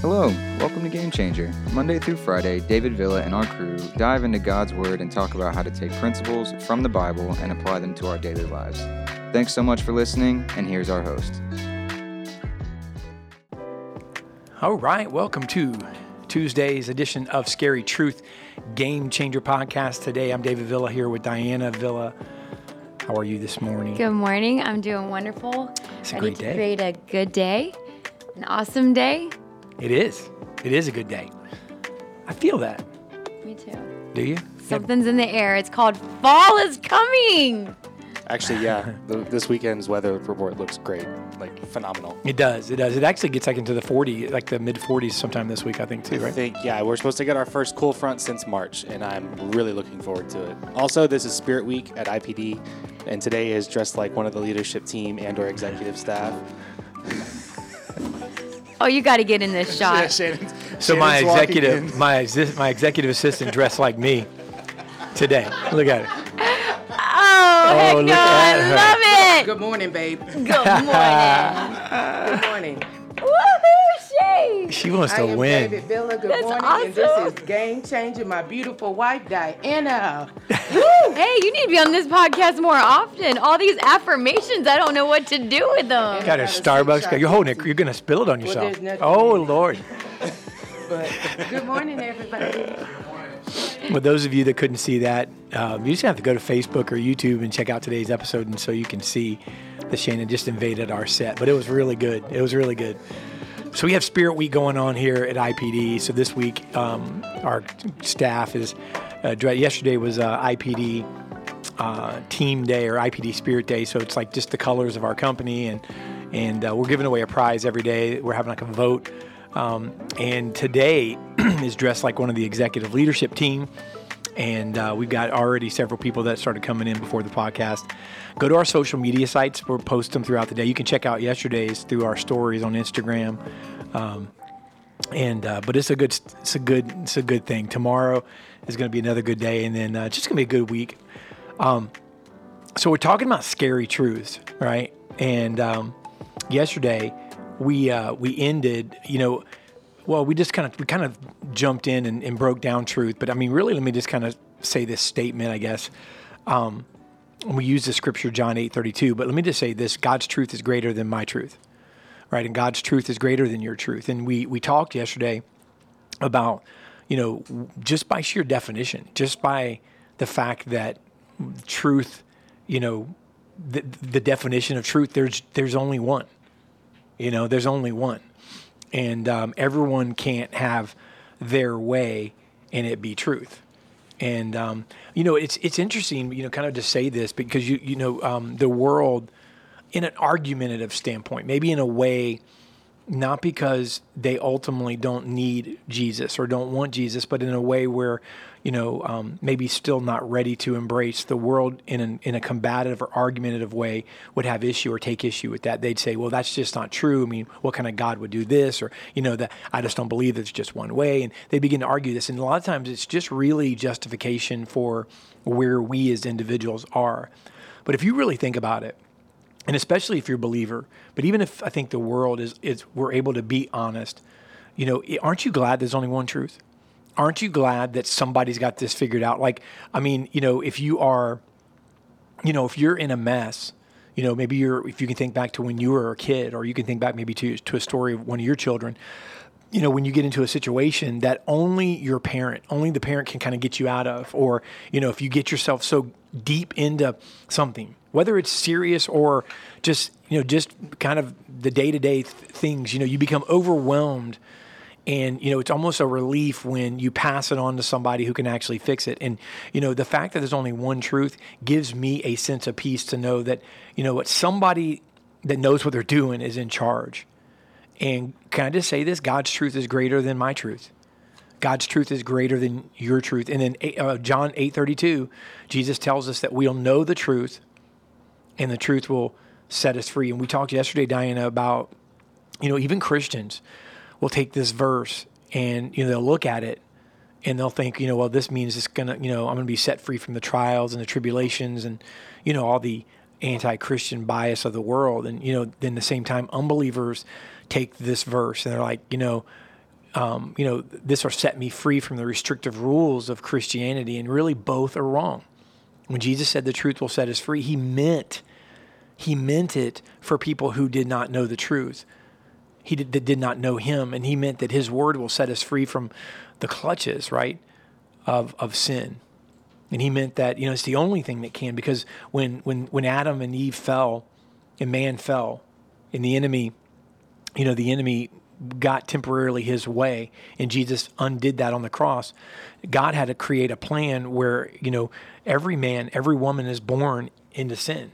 Hello, welcome to Game Changer. Monday through Friday, David Villa and our crew dive into God's Word and talk about how to take principles from the Bible and apply them to our daily lives. Thanks so much for listening, and here's our host. All right, welcome to Tuesday's edition of Scary Truth Game Changer Podcast. Today I'm David Villa here with Diana Villa. How are you this morning? Good morning. I'm doing wonderful. It's a Ready great to day. create a good day, an awesome day. It is. It is a good day. I feel that. Me too. Do you? Something's in the air. It's called fall is coming. Actually, yeah, the, this weekend's weather report looks great, like phenomenal. It does. It does. It actually gets like into the 40, like the mid 40s sometime this week, I think, too, right? I think, yeah, we're supposed to get our first cool front since March, and I'm really looking forward to it. Also, this is Spirit Week at IPD, and today is dressed like one of the leadership team and or executive staff. Oh, you got to get in this shot. Shannon's, So my Shannon's walking executive, my my executive assistant dressed like me today. Look at it. Oh, oh heck no. I love it. Good morning, babe. Good morning. Good morning. Woohoo, Shay. She wants I to am win. David Villa. Good That's morning. And this awesome. is Game Changer, my beautiful wife, Diana. Hey, you need to be on this podcast more often. All these affirmations, I don't know what to do with them. Got a Got a Starbucks. six-shot You're holding it. You're gonna spill it on yourself. there's nothing oh in it. Lord. But good morning, everybody. Well, those of you that couldn't see that, um, you just have to go to Facebook or YouTube and check out today's episode, and so you can see that Shannon just invaded our set. But it was really good. It was really good. So we have Spirit Week going on here at IPD. So this week, um, our staff is. Uh, yesterday was uh, IPD uh, Team Day or IPD Spirit Day. So it's like just the colors of our company, and and uh, we're giving away a prize every day. We're having like a vote. Um, and today is dressed like one of the executive leadership team and uh, we've got already several people that started coming in before the podcast. Go to our social media sites. We'll post them throughout the day. You can check out yesterday's through our stories on Instagram. Um, and uh, but it's a good it's a good it's a good thing. Tomorrow is going to be another good day, and then uh, it's just going to be a good week. Um, so we're talking about scary truths, right? And um, yesterday we uh, we ended, you know, well, we just kind of we kind of jumped in and, and broke down truth, but I mean, really, let me just kind of say this statement, I guess. Um, we use the scripture John eight thirty two, but let me just say this: God's truth is greater than my truth, right? And God's truth is greater than your truth. And we we talked yesterday about, you know, just by sheer definition, just by the fact that truth, you know, the, the definition of truth, there's there's only one. You know, there's only one, and um, everyone can't have their way and it be truth. And um, you know, it's it's interesting, you know, kind of to say this because you you know um, the world, in an argumentative standpoint, maybe in a way, not because they ultimately don't need Jesus or don't want Jesus, but in a way where, you know, um, maybe still not ready to embrace the world in, an, in a combative or argumentative way would have issue or take issue with that. They'd say, well, that's just not true. I mean, what kind of God would do this? Or, you know, that I just don't believe there's just one way. And they begin to argue this. And a lot of times it's just really justification for where we as individuals are. But if you really think about it, and especially if you're a believer. But even if I think the world is, is we're able to be honest, you know, aren't you glad there's only one truth? Aren't you glad that somebody's got this figured out? Like, I mean, you know, if you are, you know, if you're in a mess, you know, maybe you're, if you can think back to when you were a kid, or you can think back maybe to to a story of one of your children, you know, when you get into a situation that only your parent, only the parent can kind of get you out of, or, you know, if you get yourself so deep into something, whether it's serious or just, you know, just kind of the day to day things, you know, you become overwhelmed. And, you know, it's almost a relief when you pass it on to somebody who can actually fix it. And, you know, the fact that there's only one truth gives me a sense of peace to know that, you know, what somebody that knows what they're doing is in charge. And can I just say this? God's truth is greater than my truth. God's truth is greater than your truth. And then uh, John 8:32, Jesus tells us that we'll know the truth and the truth will set us free. And we talked yesterday Diana about you know, even Christians will take this verse and you know they'll look at it and they'll think, you know, well, this means it's gonna, you know, I'm gonna be set free from the trials and the tribulations and, you know, all the anti-Christian bias of the world. And you know, then the same time, unbelievers take this verse and they're like, you know, um, you know, this will set me free from the restrictive rules of Christianity. And really, both are wrong. When Jesus said the truth will set us free, he meant he meant it for people who did not know the truth. He did, that did not know him, and he meant that his word will set us free from the clutches, right, of of sin. And he meant that you know it's the only thing that can because when when when Adam and Eve fell, and man fell, and the enemy, you know, the enemy got temporarily his way and Jesus undid that on the cross. God had to create a plan where, you know, every man, every woman is born into sin.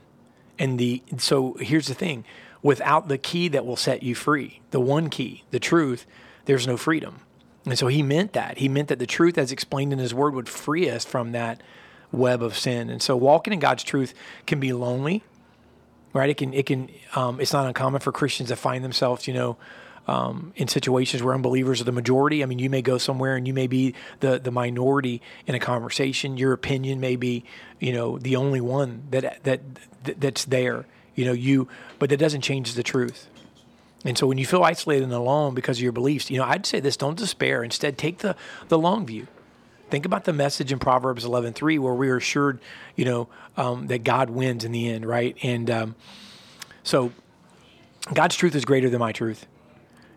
And the so here's the thing, without the key that will set you free, the one key, the truth, there's no freedom. And so he meant that. He meant that the truth as explained in his word would free us from that web of sin. And so walking in God's truth can be lonely, right? It can it can um, it's not uncommon for Christians to find themselves, you know, um, in situations where unbelievers are the majority. I mean, you may go somewhere and you may be the, the minority in a conversation. Your opinion may be, you know, the only one that, that, that that's there. You know, you, but that doesn't change the truth. And so when you feel isolated and alone because of your beliefs, you know, I'd say this: don't despair. Instead, take the the long view. Think about the message in Proverbs 11:3, where we are assured, you know, um, that God wins in the end, right? And um, so, God's truth is greater than my truth.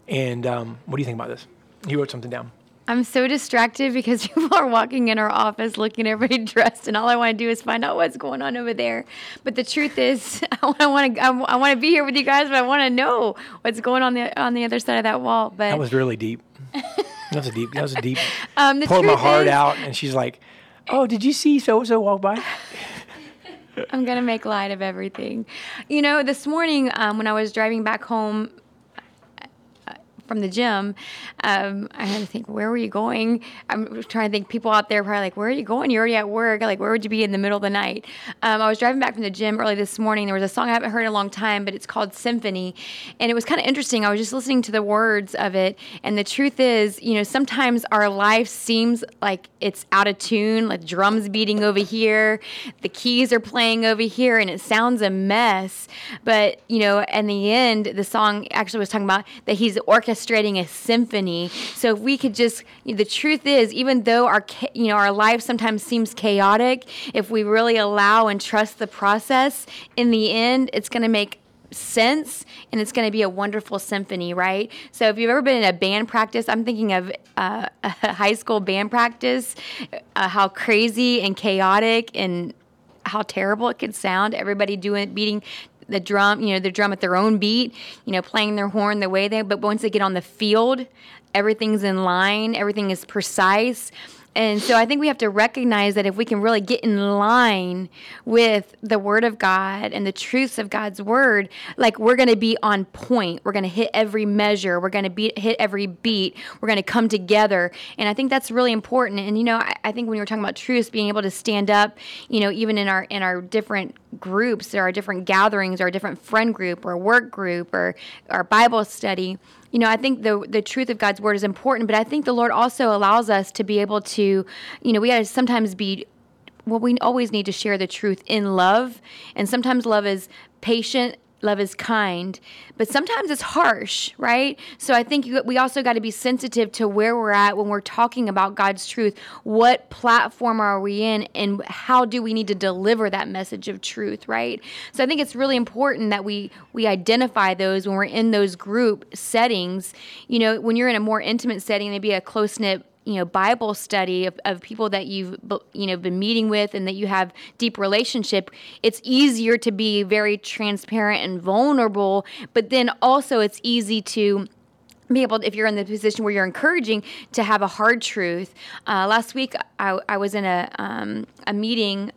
And um, what do you think about this? You wrote something down. I'm so distracted because people are walking in our office looking everybody dressed, and all I want to do is find out what's going on over there. But the truth is, I want to I want to be here with you guys, but I want to know what's going on the on the other side of that wall. But that was really deep. That was a deep. That was a deep. Um, pulled my heart is- out, and she's like, "Oh, did you see so so walk by?" I'm gonna make light of everything. You know, this morning um, when I was driving back home from the gym, um, I had to think, where were you going? I'm trying to think. People out there probably like, where are you going? You're already at work. Like, where would you be in the middle of the night? Um, I was driving back from the gym early this morning. There was a song I haven't heard in a long time, but it's called Symphony, and it was kind of interesting. I was just listening to the words of it, and the truth is, you know, sometimes our life seems like it's out of tune, like drums beating over here, the keys are playing over here, and it sounds a mess. But you know, in the end, the song actually was talking about that he's orchestrating a symphony. So if we could just, the truth is, even though our, you know, our life sometimes seems chaotic, if we really allow and trust the process, in the end, it's going to make sense and it's going to be a wonderful symphony, right? So if you've ever been in a band practice, I'm thinking of uh, a high school band practice, uh, how crazy and chaotic and how terrible it could sound. Everybody doing beating the drum, you know, the drum at their own beat, you know, playing their horn the way they. But once they get on the field, everything's in line, everything is precise. And so I think we have to recognize that if we can really get in line with the Word of God and the truths of God's Word, like we're going to be on point. We're going to hit every measure. We're going to hit every beat. We're going to come together. And I think that's really important. And, you know, I, I think when you were talking about truths, being able to stand up, you know, even in our, in our different groups, there are different gatherings or a different friend group or work group or our Bible study you know, I think the the truth of God's word is important, but I think the Lord also allows us to be able to, you know, we got to sometimes be well, we always need to share the truth in love, and sometimes love is patient. Love is kind, but sometimes it's harsh, right? So I think we also got to be sensitive to where we're at when we're talking about God's truth. What platform are we in, and how do we need to deliver that message of truth, right? So I think it's really important that we we identify those when we're in those group settings. You know, when you're in a more intimate setting, maybe a close knit you know bible study of, of people that you've you know been meeting with and that you have deep relationship it's easier to be very transparent and vulnerable but then also it's easy to be able to, if you're in the position where you're encouraging to have a hard truth. Uh, last week I, I was in a, um, a meeting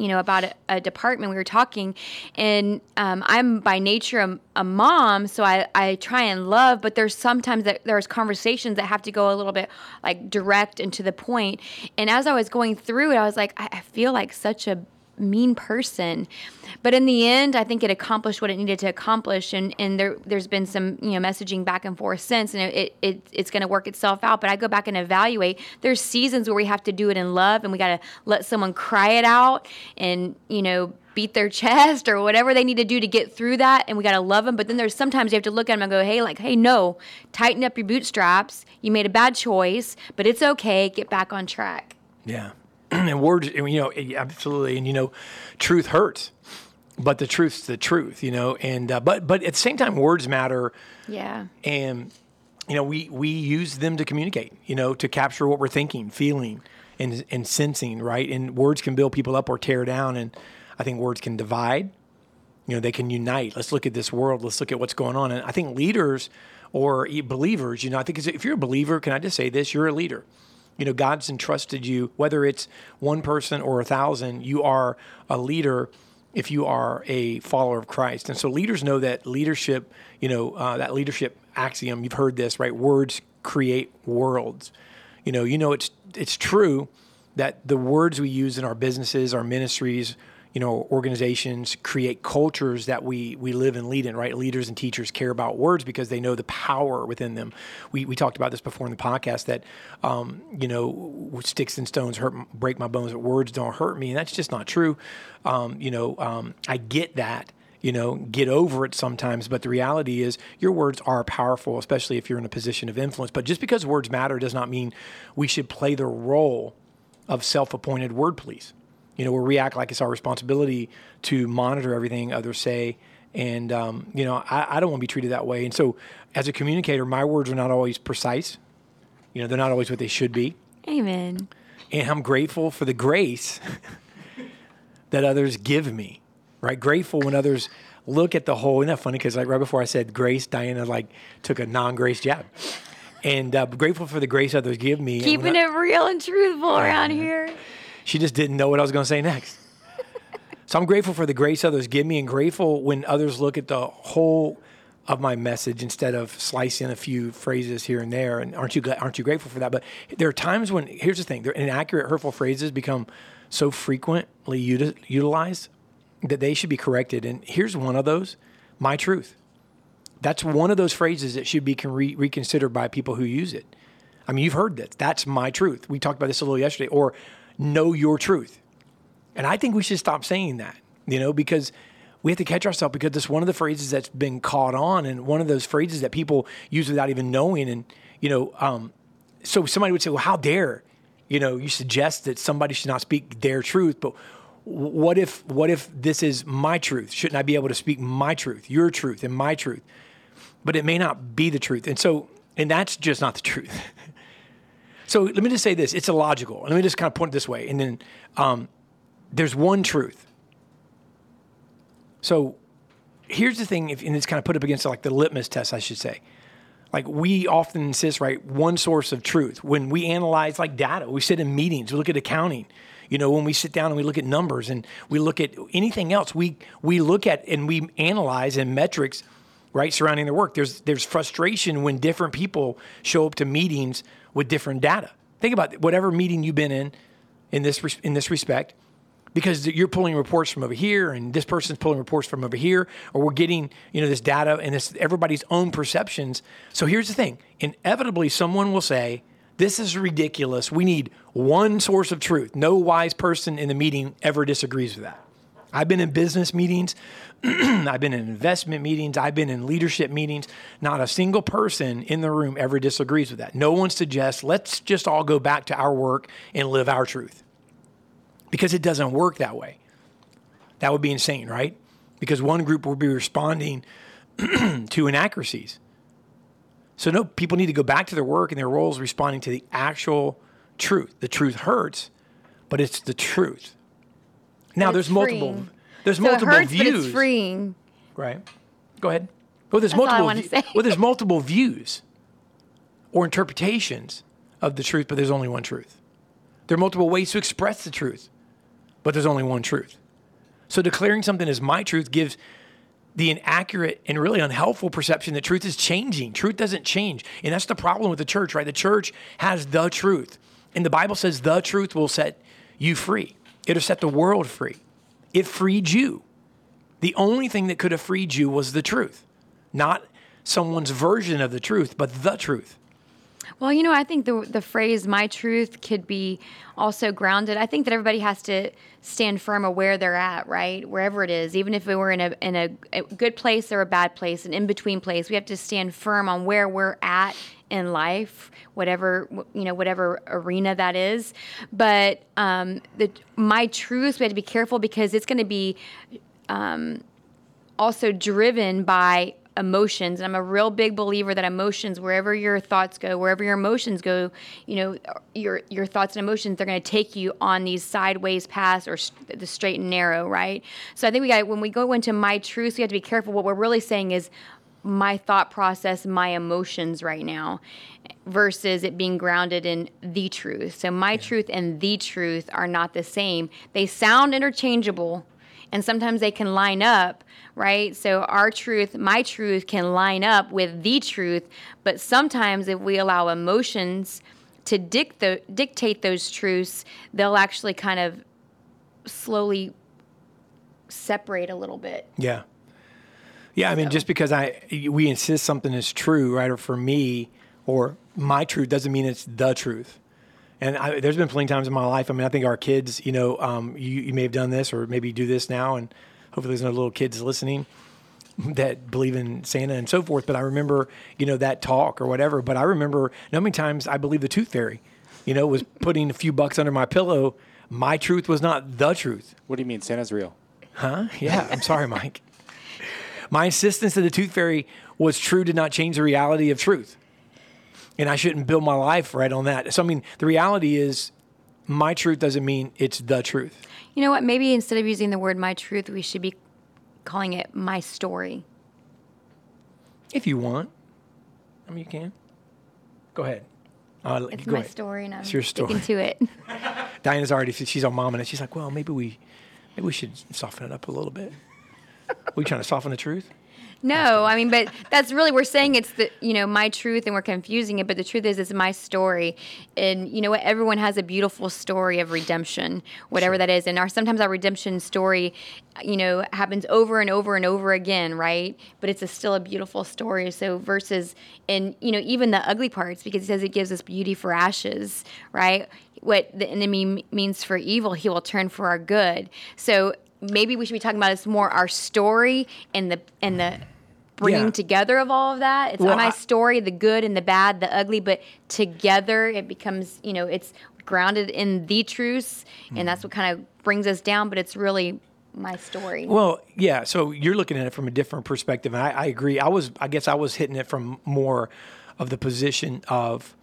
you know about a, a, department we were talking and um, i'm by nature a, a, mom so I, I try and love but there's sometimes that there's conversations that have to go a little bit like direct and to the point. And as i was going through it i was like i, I feel like such a mean person. But in the end i think it accomplished what it needed to accomplish and, and there, there's been some you know messaging back and forth since and it, it it's going to work itself out. But i go back and evaluate. There's seasons where we have to do it in love and we got to let someone cry it out and you know beat their chest or whatever they need to do to get through that and we got to love them. But then there's sometimes you have to look at them and go hey like hey no tighten up your bootstraps. You made a bad choice but it's okay. Get back on track. Yeah. and words, you know, absolutely. And, you know, truth hurts, but the truth's the truth, you know, and, uh, but, but at the same time, words matter. yeah And, you know, we, we use them to communicate, you know, to capture what we're thinking, feeling, and, and sensing, right? And words can build people up or tear down. And I think words can divide, you know, they can unite. Let's look at this world. Let's look at what's going on. And I think leaders or believers, you know, I think if you're a believer, can I just say this? You're a leader. You know, God's entrusted you, whether it's one person or a thousand, you are a leader if you are a follower of Christ. And so leaders know that leadership, you know, uh, that leadership axiom, you've heard this, right? Words create worlds. You know, you know it's it's true that the words we use in our businesses, our ministries, you know, organizations create cultures that we we live and lead in, right? Leaders and teachers care about words because they know the power within them. We, we talked about this before in the podcast that, um, you know, sticks and stones hurt, break my bones, but words don't hurt me. And that's just not true. Um, you know, um, I get that you know, get over it sometimes. But the reality is, your words are powerful, especially if you're in a position of influence. But just because words matter does not mean we should play the role of self appointed word police. You know, where we act like it's our responsibility to monitor everything others say. And, um, you know, I, I don't want to be treated that way. And so, as a communicator, my words are not always precise. You know, they're not always what they should be. amen And I'm grateful for the grace that others give me, right? Grateful when others look at the whole. Isn't that funny? Because like right before I said grace, Diana like took a non-grace jab, and uh, grateful for the grace others give me. Keeping I- it real and truthful around here she just didn't know what I was going to say next. so I'm grateful for the grace others give me, and grateful when others look at the whole of my message instead of slicing a few phrases here and there. And aren't you aren't you grateful for that? But there are times when here's the thing: inaccurate, hurtful phrases become so frequently uti- utilized that they should be corrected. And here's one of those: my truth. That's one of those phrases that should be re- reconsidered by people who use it. I mean, you've heard this. That's my truth. We talked about this a little yesterday. Or know your truth. And I think we should stop saying that, you know, because we have to catch ourselves because it's one of the phrases that's been caught on and one of those phrases that people use without even knowing. And, you know, um, so somebody would say, well, how dare, you know, you suggest that somebody should not speak their truth, but what if, what if this is my truth? Shouldn't I be able to speak my truth, your truth, and my truth? But it may not be the truth. And so, and that's just not the truth. So let me just say this: it's illogical. Let me just kind of point it this way, and then um, there's one truth. So here's the thing, if, and it's kind of put up against like the litmus test, I should say. Like we often insist, right, one source of truth. When we analyze like data, we sit in meetings, we look at accounting. You know, when we sit down and we look at numbers and we look at anything else, we we look at and we analyze and metrics, right, surrounding their work. There's there's frustration when different people show up to meetings with different data. Think about whatever meeting you've been in in this in this respect because you're pulling reports from over here and this person's pulling reports from over here or we're getting you know this data and it's everybody's own perceptions. So here's the thing. Inevitably someone will say this is ridiculous. We need one source of truth. No wise person in the meeting ever disagrees with that i've been in business meetings i've been in investment meetings i've been in leadership meetings not a single person in the room ever disagrees with that no one suggests let's just all go back to our work and live our truth because it doesn't work that way. That would be insane, right? Because one group will be responding to inaccuracies. So, no, people need to go back to their work and their roles responding to the actual truth. The truth hurts, but it's the truth. Now, there's multiple. freeing. There's so multiple it hurts, views. but it's freeing Right. Go ahead. Well, there's That's all I view- say. well, there's multiple views or interpretations of the truth, but there's only one truth. There are multiple ways to express the truth, but there's only one truth. So declaring something as my truth gives the inaccurate and really unhelpful perception that truth is changing. Truth doesn't change. And that's the problem with the church, right? The church has the truth. And the Bible says the truth will set you free. It'll set the world free. It freed you. The only thing that could have freed you was the truth, not someone's version of the truth, but the truth. Well, you know, I think the the phrase "my truth" could be also grounded. I think that everybody has to stand firm of where they're at, right, wherever it is, even if we were in a in a, a good place or a bad place, an in between place. We have to stand firm on where we're at in life, whatever you know, whatever arena that is. But um, the my truth, we have to be careful because it's going to be um, also driven by emotions and i'm a real big believer that emotions wherever your thoughts go wherever your emotions go you know your your thoughts and emotions they're going to take you on these sideways paths or st- the straight and narrow right? So i think we got when we go into my truth we have to be careful. What we're really saying is my thought process my emotions right now versus it being grounded in the truth. So my yeah. truth and the truth are not the same. They sound interchangeable and sometimes they can line up, right? So our truth, my truth can line up with the truth, but sometimes if we allow emotions to dict- dictate those truths, they'll actually kind of slowly separate a little bit. Yeah. Yeah, I mean, so. just because I we insist something is true, right, or for me, or my truth doesn't mean it's the truth. And I, there's been plenty of times in my life. I mean, I think our kids, you know, um, you, you may have done this or maybe do this now, and hopefully there's no little kids listening that believe in Santa and so forth. But I remember, you know, that talk or whatever. But I remember how many times I believe the tooth fairy, you know, was putting a few bucks under my pillow. My truth was not the truth. What do you mean? Santa's real? Huh? Yeah. I'm sorry, Mike. My insistence that the tooth fairy was true did not change the reality of truth and I shouldn't build my life right on that. So I mean, the reality is, my truth doesn't mean it's the truth. You know what? Maybe instead of using the word "my truth," we should be calling it "my story." If you want, I mean, you can. Go ahead. Uh, it's my ahead. story, and I'm it's your story. sticking to it. Diana's already she's on mom, and she's like, well, maybe we, maybe we should soften it up a little bit. Are we trying to soften the truth? No, I mean, but that's really we're saying it's the you know my truth, and we're confusing it. But the truth is, it's my story, and you know what? Everyone has a beautiful story of redemption, whatever sure. that is. And our sometimes our redemption story, you know, happens over and over and over again, right? But it's a, still a beautiful story. So versus, and you know, even the ugly parts, because it says it gives us beauty for ashes, right? What the enemy means for evil, he will turn for our good. So maybe we should be talking about this more our story and the and the bringing yeah. together of all of that. It's well, my I, story, the good and the bad, the ugly, but together it becomes, you know, it's grounded in the truths, mm-hmm. and that's what kind of brings us down. But it's really my story. Well, yeah. So you're looking at it from a different perspective, and I, I agree. I was, I guess, I was hitting it from more of the position of,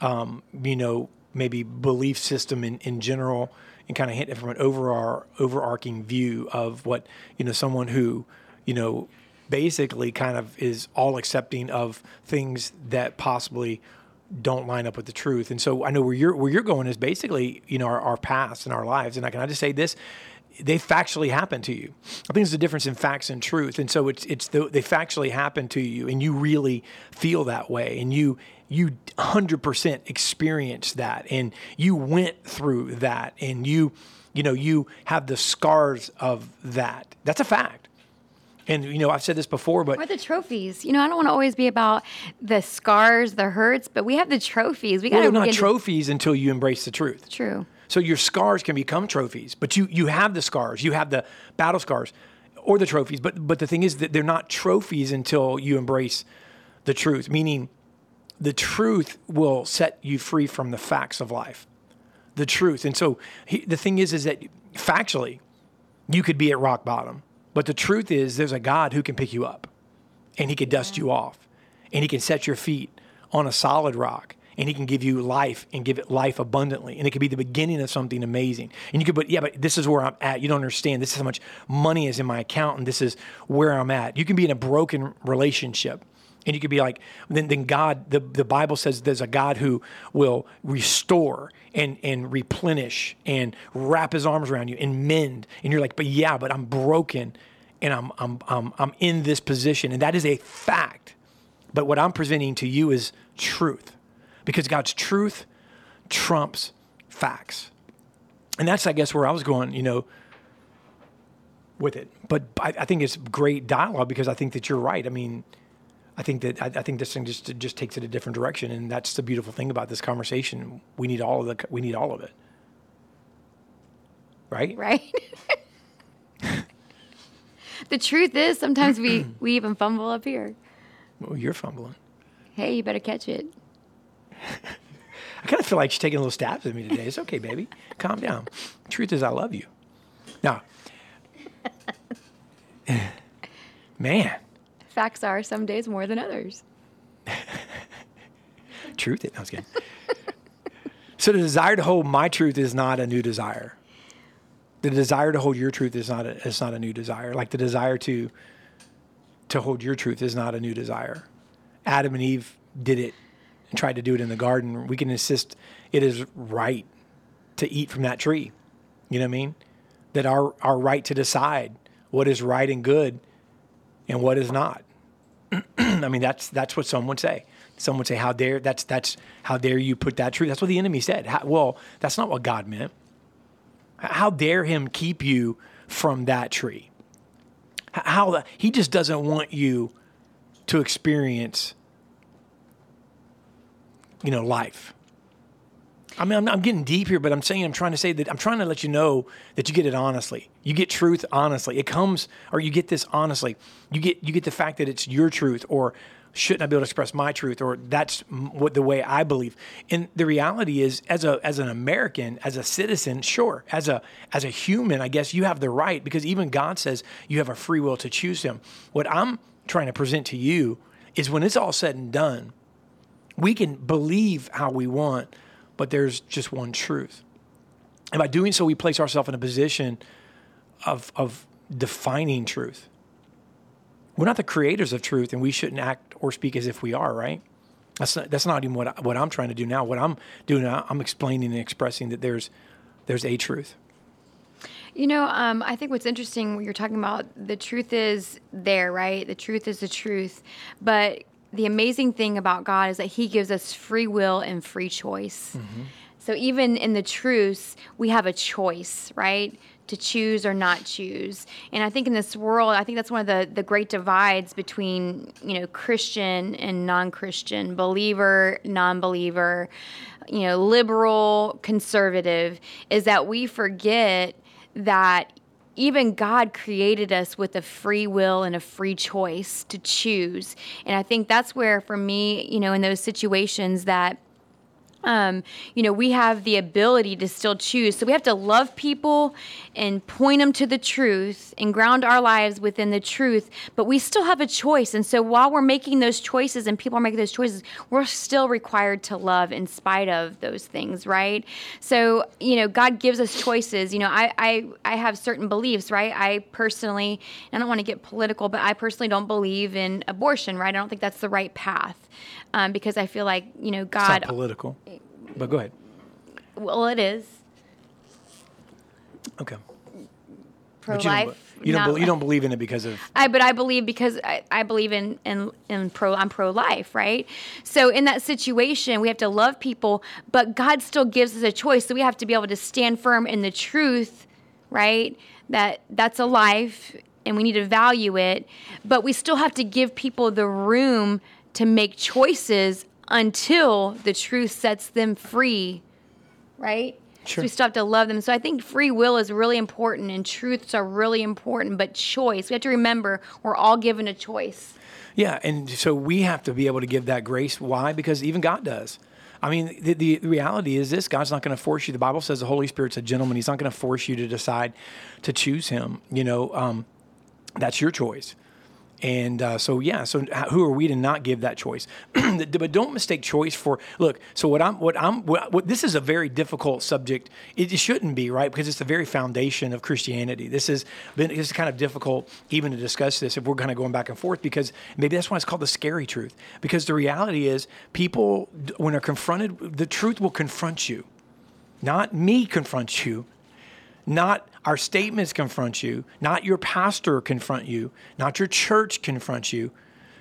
um, you know, maybe belief system in, in general and kind of hit it from an overall overarching view of what you know someone who you know basically kind of is all accepting of things that possibly don't line up with the truth. And so I know where you're where you're going is basically you know our, our past and our lives. And I can I just say this. They factually happen to you. I think there's a difference in facts and truth, and so it's it's the, they factually happen to you, and you really feel that way, and you you 100% experience that and you went through that and you you know you have the scars of that. That's a fact. And you know i've said this before but or the trophies. You know i don't want to always be about the scars the hurts but we have the trophies. We got well, not trophies to... until you embrace the truth. True so your scars can become trophies but you you have the scars you have the battle scars or the trophies but but the thing is that they're not trophies until you embrace the truth meaning the truth will set you free from the facts of life. The truth. And so he, the thing is, is that factually, you could be at rock bottom. But the truth is, there's a God who can pick you up and he can dust you off and he can set your feet on a solid rock and he can give you life and give it life abundantly and it could be the beginning of something amazing and you could but yeah but this is where i'm at you don't understand this is how much money is in my account and this is where i'm at you can be in a broken relationship and you could be like, then, then God, the, the Bible says there's a God who will restore and, and replenish and wrap his arms around you and mend. And you're like, but yeah, but I'm broken and I'm, I'm, I'm, I'm in this position. And that is a fact. But what I'm presenting to you is truth because God's truth trumps facts. And that's, I guess, where I was going, you know, with it. But I, I think it's great dialogue because I think that you're right. I mean, I think that I, I think this thing just just takes it a different direction, and that's the beautiful thing about this conversation. We need all of the we need all of it, right? right? the truth is, sometimes we, we even fumble up here. Well, you're fumbling. Hey, you better catch it. I kind of feel like she's taking a little stabs at me today. It's okay, baby. Calm down. Truth is, I love you. Now, man, Facts are some days more than others. truth. I was kidding. so the desire to hold my truth is not a new desire. The desire to hold your truth is not a, is not a new desire. Like the desire to to hold your truth is not a new desire. Adam and Eve did it and tried to do it in the garden. We can insist it is right to eat from that tree. You know what I mean? That our our right to decide what is right and good and what is not. I mean, that's that's what some would say. Some would say, "How dare that's that's how dare you put that truth?" That's what the enemy said. How, well, that's not what God meant. How dare him keep you from that tree? How he just doesn't want you to experience, you know, life. I mean, I'm, I'm getting deep here, but I'm saying I'm trying to say that I'm trying to let you know that you get it honestly. You get truth honestly. It comes, or you get this honestly. You get you get the fact that it's your truth, or shouldn't I be able to express my truth, or that's what the way I believe. And the reality is, as a as an American, as a citizen, sure, as a as a human, I guess you have the right because even God says you have a free will to choose Him. What I'm trying to present to you is when it's all said and done, we can believe how we want, but there's just one truth. And by doing so, we place ourselves in a position of, of defining truth. We're not the creators of truth, and we shouldn't act or speak as if we are, right? That's not, that's not even what, I, what I'm trying to do now. What I'm doing now, I'm explaining and expressing that there's, there's a truth. You know, um, I think what's interesting when you're talking about the truth is there, right? The truth is the truth. But the amazing thing about God is that He gives us free will and free choice. Mm-hmm. So even in the truce, we have a choice, right? To choose or not choose. And I think in this world, I think that's one of the, the great divides between, you know, Christian and non Christian, believer, non believer, you know, liberal, conservative, is that we forget that even God created us with a free will and a free choice to choose. And I think that's where, for me, you know, in those situations that um, you know, we have the ability to still choose. So we have to love people and point them to the truth and ground our lives within the truth, but we still have a choice. And so while we're making those choices and people are making those choices, we're still required to love in spite of those things, right? So, you know, God gives us choices. You know, I, I, I have certain beliefs, right? I personally, I don't want to get political, but I personally don't believe in abortion, right? I don't think that's the right path um, because I feel like, you know, It's God. not political, but go ahead. Well, it is Okay. pro But you don't, life. you don't, be- you don't believe in it because of I, but I believe because I, I believe in, in in pro. I'm pro life, right? So in that situation, we have to love people, but God still gives us a choice. So we have to be able to stand firm in the truth, right? That that's a life, and we need to value it. But we still have to give people the room to make choices until the truth sets them free, right? So Sure. we still have to love them. So I think free will is really important and truths are really important, but choice, we have to remember we're all given a choice. Yeah, and so we have to be able to give that grace. Why? Because even God does. I mean, the, the reality is this God's not going to force you. The Bible says the Holy Spirit's a gentleman. He's not going to force you to decide to choose Him. You know, um, that's your choice. And uh, so, yeah. So, who are we to not give that choice? but don't mistake choice for look. So, what I'm, what I'm, what, what this is a very difficult subject. It, it shouldn't be right because it's the very foundation of Christianity. This is been is kind of difficult even to discuss this if we're kind of going back and forth because maybe that's why it's called the scary truth. Because the reality is, people when they're confronted, the truth will confront you, not me confront you not our statements confront you, not your pastor confront you, not your church confront you,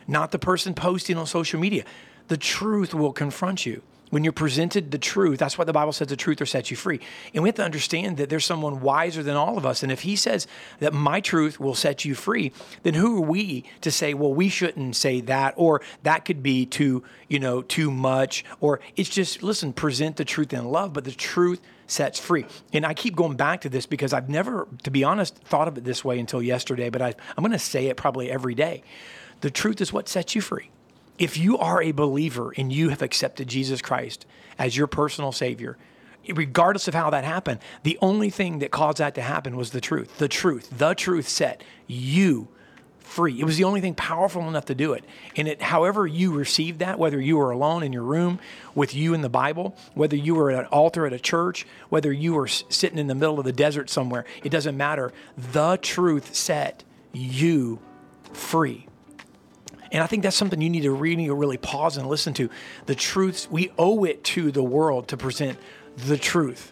not the person posting on social media. the truth will confront you. When you're presented the truth, that's what the Bible says the truth will set you free. And we have to understand that there's someone wiser than all of us. And if he says that my truth will set you free, then who are we to say, well, we shouldn't say that, or that could be too, you know, too much, or it's just, listen, present the truth in love, but the truth sets free. And I keep going back to this because I've never, to be honest, thought of it this way until yesterday, but I, I'm going to say it probably every day. The truth is what sets you free if you are a believer and you have accepted Jesus Christ as your personal Savior, regardless of how that happened, the only thing that caused that to happen was the truth. The truth, the truth set you free. It was the only thing powerful enough to do it. And it, however you received that, whether you were alone in your room with you in the Bible, whether you were at an altar at a church, whether you were sitting in the middle of the desert somewhere, it doesn't matter. The truth set you free. And I think that's something you need to really, really pause and listen to. The truths, we owe it to the world to present the truth.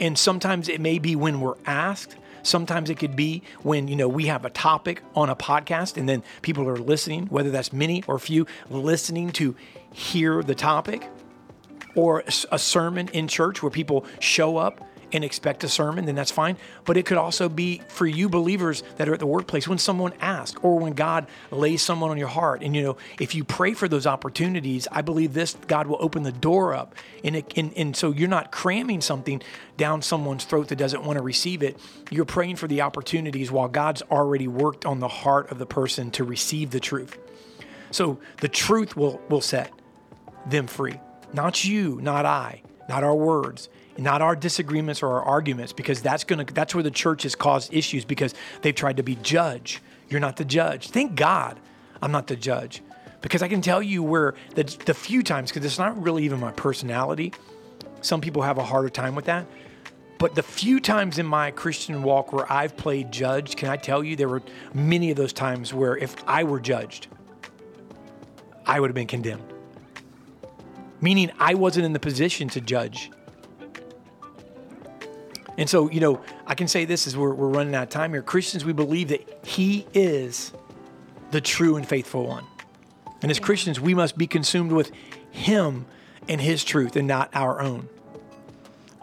And sometimes it may be when we're asked. Sometimes it could be when, you know, we have a topic on a podcast and then people are listening, whether that's many or few, listening to hear the topic or a sermon in church where people show up and expect a sermon, then that's fine. But it could also be for you believers that are at the workplace when someone asks or when God lays someone on your heart. And, you know, if you pray for those opportunities, I believe this, God will open the door up. And, it, and, and so you're not cramming something down someone's throat that doesn't want to receive it. You're praying for the opportunities while God's already worked on the heart of the person to receive the truth. So the truth will, will set them free. Not you, not I, not our words not our disagreements or our arguments because that's going to that's where the church has caused issues because they've tried to be judge. You're not the judge. Thank god i'm not the judge because i can tell you where the, the few times because it's not really even my personality. Some people have a harder time with that. But the few times in my christian walk where i've played judge can i tell you there were many of those times where if i were judged i would have been condemned. Meaning i wasn't in the position to judge and so, you know, I can say this as we're, we're running out of time here. Christians, we believe that He is the true and faithful one. And as Christians, we must be consumed with Him and His truth and not our own.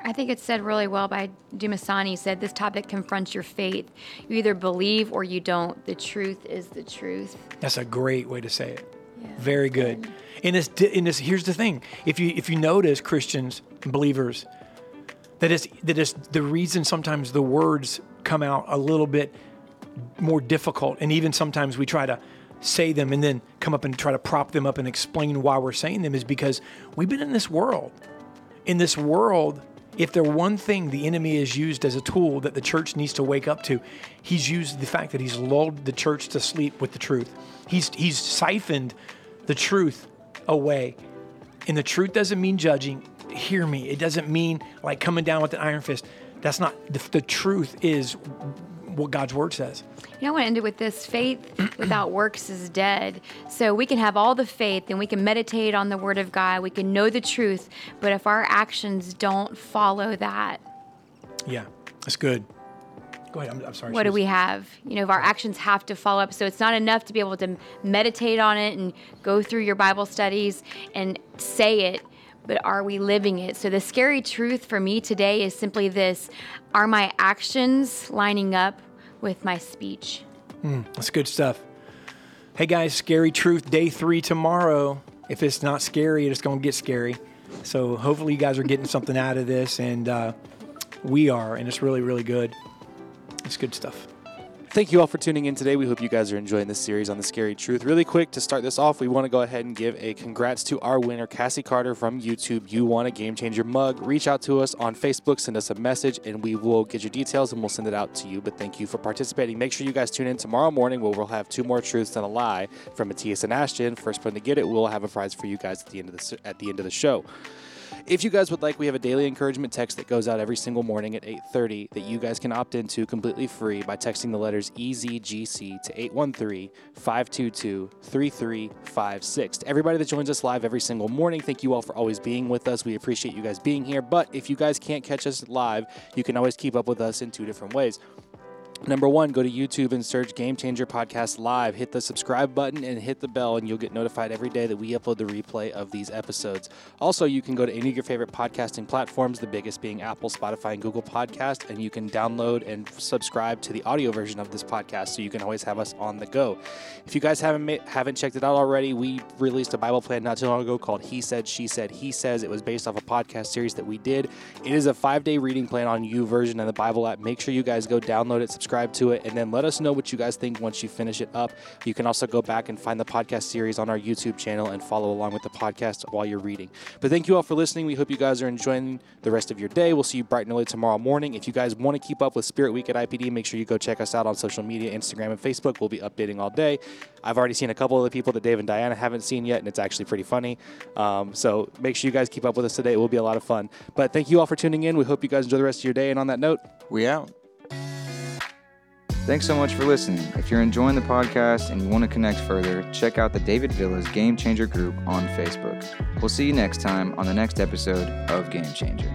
I think it's said really well by Dumasani. He said this topic confronts your faith. You either believe or you don't. The truth is the truth. That's a great way to say it. Yeah, Very good. good. And, it's, and it's, here's the thing: if you if you notice Christians, believers, that is that is the reason sometimes the words come out a little bit more difficult and even sometimes we try to say them and then come up and try to prop them up and explain why we're saying them is because we've been in this world. In this world if there one thing the enemy has used as a tool that the church needs to wake up to he's used the fact that he's lulled the church to sleep with the truth. He's he's siphoned the truth away. And the truth doesn't mean judging hear me. It doesn't mean like coming down with an iron fist. That's not the, the truth. Is what God's word says. You know, I want to end it with this faith without works is dead. So we can have all the faith and we can meditate on the word of God, we can know the truth, but if our actions don't follow that. Yeah, that's good. Go ahead. I'm, I'm sorry. What do we have? You know, if our actions have to follow up. So it's not enough to be able to meditate on it and go through your Bible studies and say it but are we living it? So the scary truth for me today is simply this Are my actions lining up with my speech? Mm, that's good stuff. Hey guys, scary truth day three tomorrow. If it's not scary, it's going to get scary. So hopefully you guys are getting something out of this, and uh, we are, and it's really, really good. It's good stuff. Thank you all for tuning in today. We hope you guys are enjoying this series on the scary truth. Really quick to start this off, we want to go ahead and give a congrats to our winner, Cassie Carter from YouTube. You want a game changer mug? Reach out to us on Facebook, send us a message, and we will get your details and we'll send it out to you. But thank you for participating. Make sure you guys tune in tomorrow morning where we'll have two more truths and a lie from Matthias and Ashton. First one to get it, we'll have a prize for you guys at the end of the at the end of the show. If you guys would like, we have a daily encouragement text that goes out every single morning at 8:30 that you guys can opt into completely free by texting the letters EZGC to 813-522-3356. To everybody that joins us live every single morning, thank you all for always being with us. We appreciate you guys being here. But if you guys can't catch us live, you can always keep up with us in two different ways. Number one, go to YouTube and search Game Changer Podcast Live. Hit the subscribe button and hit the bell, and you'll get notified every day that we upload the replay of these episodes. Also, you can go to any of your favorite podcasting platforms, the biggest being Apple, Spotify, and Google Podcast, and you can download and subscribe to the audio version of this podcast so you can always have us on the go. If you guys haven't ma- haven't checked it out already, we released a Bible plan not too long ago called He Said, She Said, He Says. It was based off a podcast series that we did. It is a five day reading plan on YouVersion of the Bible app. Make sure you guys go download it, subscribe to it, and then let us know what you guys think once you finish it up. You can also go back and find the podcast series on our YouTube channel and follow along with the podcast while you're reading. But thank you all for listening. We hope you guys are enjoying the rest of your day. We'll see you bright and early tomorrow morning. If you guys want to keep up with Spirit Week at IPD, make sure you go check us out on social media, Instagram and Facebook. We'll be updating all day. I've already seen a couple of the people that Dave and Diana haven't seen yet, and it's actually pretty funny. Um, so make sure you guys keep up with us today. It will be a lot of fun. But thank you all for tuning in. We hope you guys enjoy the rest of your day. And on that note, We out. Thanks so much for listening. If you're enjoying the podcast and you want to connect further, check out the David Villa's Game Changer group on Facebook. We'll see you next time on the next episode of Game Changer.